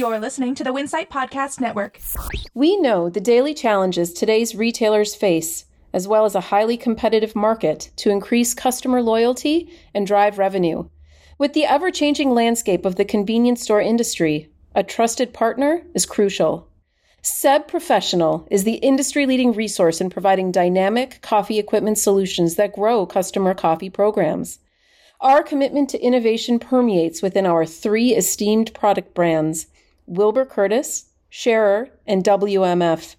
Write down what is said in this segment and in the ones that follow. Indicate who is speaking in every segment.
Speaker 1: You're listening to the Winsight Podcast Network.
Speaker 2: We know the daily challenges today's retailers face, as well as a highly competitive market to increase customer loyalty and drive revenue. With the ever changing landscape of the convenience store industry, a trusted partner is crucial. Seb Professional is the industry leading resource in providing dynamic coffee equipment solutions that grow customer coffee programs. Our commitment to innovation permeates within our three esteemed product brands Wilbur Curtis, Schaerer, and WMF.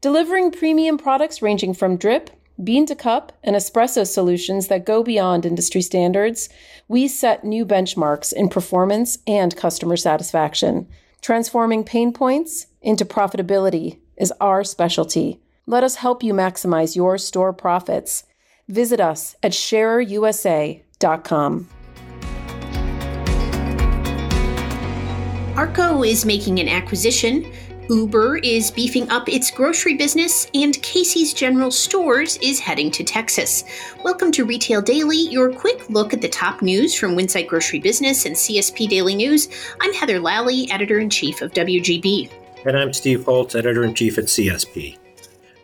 Speaker 2: Delivering premium products ranging from drip, bean to cup, and espresso solutions that go beyond industry standards, we set new benchmarks in performance and customer satisfaction. Transforming pain points into profitability is our specialty. Let us help you maximize your store profits. Visit us at schaererusa.com.
Speaker 3: Arko is making an acquisition Uber is beefing up its grocery business, and Casey's General Stores is heading to Texas. Welcome to Retail Daily, your quick look at the top news from Winsight Grocery Business and CSP Daily News. I'm Heather Lally, editor in chief of WGB.
Speaker 4: And I'm Steve Holtz, editor in chief at CSP.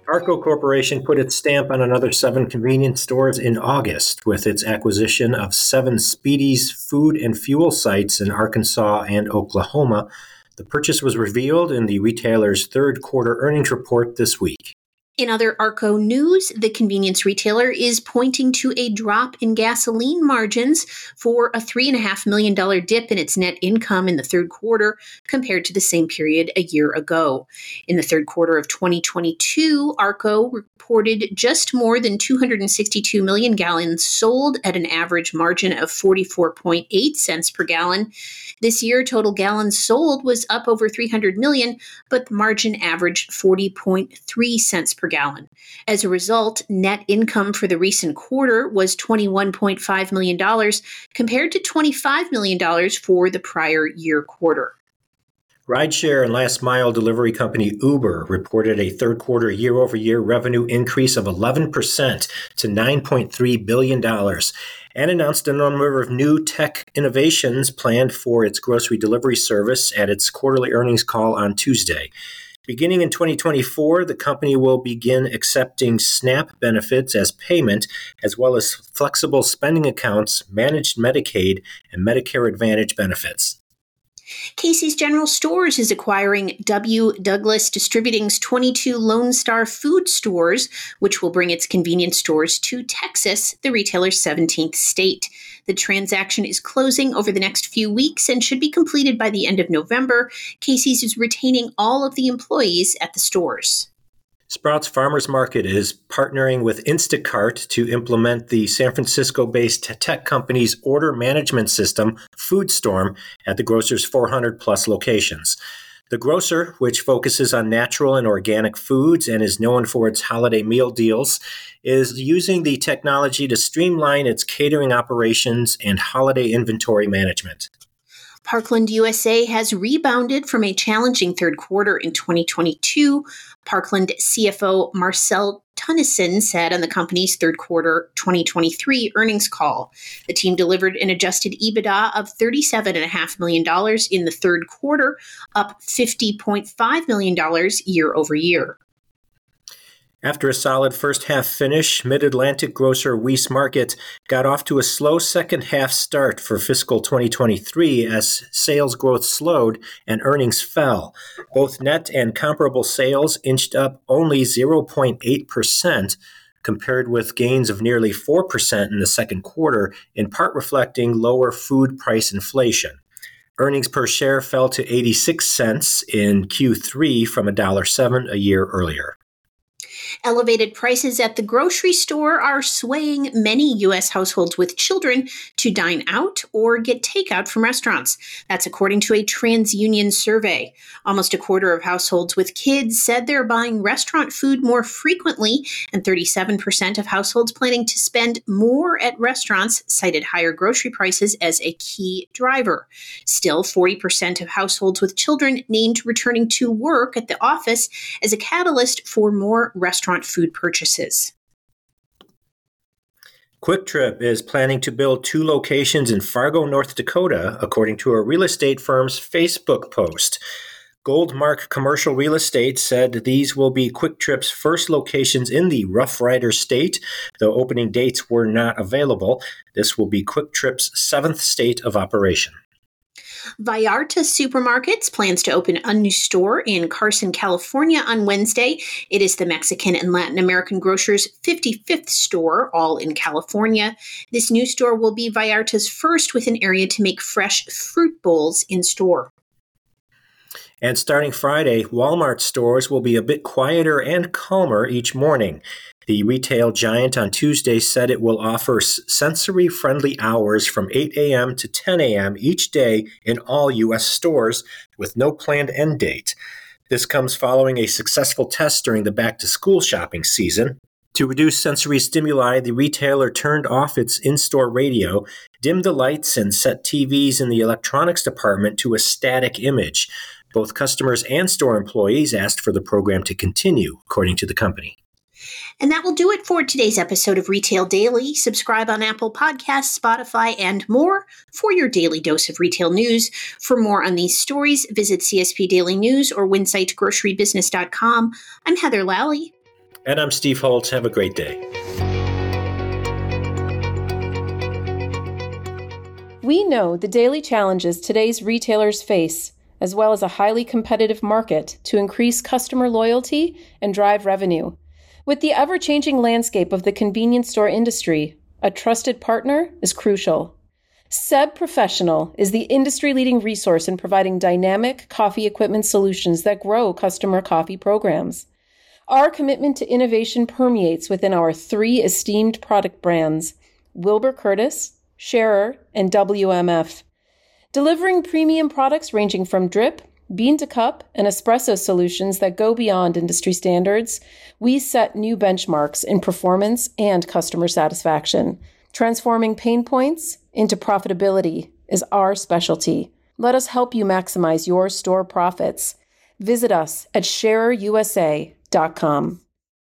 Speaker 4: Arko Corporation put its stamp on another seven convenience stores in August with its acquisition of seven Speedy's food and fuel sites in Arkansas and Oklahoma the purchase was revealed in the retailer's third quarter earnings report this week.
Speaker 3: In other Arko news, the convenience retailer is pointing to a drop in gasoline margins for a $3.5 million dip in its net income in the third quarter compared to the same period a year ago. In the third quarter of 2022, Arko reported just more than 262 million gallons sold at an average margin of 44.8 cents per gallon. This year, total gallons sold was up over 300 million, but the margin averaged 40.3 cents per per gallon. As a result, net income for the recent quarter was $21.5 million compared to $25 million for the prior year quarter.
Speaker 4: Rideshare and last mile delivery company Uber reported a third quarter year over year revenue increase of 11% to $9.3 billion and announced a number of new tech innovations planned for its grocery delivery service at its quarterly earnings call on Tuesday. Beginning in 2024, the company will begin accepting SNAP benefits as payment, as well as flexible spending accounts, managed Medicaid, and Medicare Advantage benefits.
Speaker 3: Casey's General Stores is acquiring W. Douglas Distributing's 22 Lone Star food stores, which will bring its convenience stores to Texas, the retailer's 17th state. The transaction is closing over the next few weeks and should be completed by the end of November. Casey's is retaining all of the employees at the stores.
Speaker 4: Sprouts Farmers Market is partnering with Instacart to implement the San Francisco based tech company's order management system, FoodStorm, at the grocer's 400 plus locations. The grocer, which focuses on natural and organic foods and is known for its holiday meal deals, is using the technology to streamline its catering operations and holiday inventory management.
Speaker 3: Parkland USA has rebounded from a challenging third quarter in 2022. Parkland CFO Marcel Teunissen said on the company's third quarter 2023 earnings call. The team delivered an adjusted EBITDA of $37.5 million in the third quarter, up $50.5 million year over year.
Speaker 4: After a solid first half finish, Mid Atlantic grocer Weis Market got off to a slow second half start for fiscal 2023 as sales growth slowed and earnings fell. Both net and comparable sales inched up only 0.8%, compared with gains of nearly 4% in the second quarter, in part reflecting lower food price inflation. Earnings per share fell to 86 cents in Q3 from $1.07 a year earlier.
Speaker 3: Elevated prices at the grocery store are swaying many U.S. households with children to dine out or get takeout from restaurants. That's according to a TransUnion survey. Almost a quarter of households with kids said they're buying restaurant food more frequently, and 37% of households planning to spend more at restaurants cited higher grocery prices as a key driver. Still, 40% of households with children named returning to work at the office as a catalyst for more restaurant food purchases.
Speaker 4: QuikTrip is planning to build two locations in Fargo, North Dakota, according to a real estate firm's Facebook post. Goldmark Commercial Real Estate said these will be QuikTrip's first locations in the Rough Rider state, though opening dates were not available. This will be QuikTrip's seventh state of operation.
Speaker 3: Vallarta Supermarkets plans to open a new store in Carson, California on Wednesday. It is the Mexican and Latin American grocer's 55th store, all in California. This new store will be Vallarta's first with an area to make fresh fruit bowls in store.
Speaker 4: And starting Friday, Walmart stores will be a bit quieter and calmer each morning. The retail giant on Tuesday said it will offer sensory friendly hours from 8 a.m. to 10 a.m. each day in all U.S. stores with no planned end date. This comes following a successful test during the back to school shopping season. To reduce sensory stimuli, the retailer turned off its in store radio, dimmed the lights, and set TVs in the electronics department to a static image. Both customers and store employees asked for the program to continue, according to the company.
Speaker 3: And that will do it for today's episode of Retail Daily. Subscribe on Apple Podcasts, Spotify, and more for your daily dose of retail news. For more on these stories, visit CSP Daily News or winsightgrocerybusiness.com. I'm Heather Lally.
Speaker 4: And I'm Steve Holtz. Have a great day.
Speaker 2: We know the daily challenges today's retailers face, as well as a highly competitive market to increase customer loyalty and drive revenue. With the ever changing landscape of the convenience store industry, a trusted partner is crucial. Seb Professional is the industry leading resource in providing dynamic coffee equipment solutions that grow customer coffee programs. Our commitment to innovation permeates within our three esteemed product brands Wilbur Curtis, Schaerer, and WMF. Delivering premium products ranging from drip, bean to cup, and espresso solutions that go beyond industry standards, we set new benchmarks in performance and customer satisfaction. Transforming pain points into profitability is our specialty. Let us help you maximize your store profits. Visit us at schaererusa.com.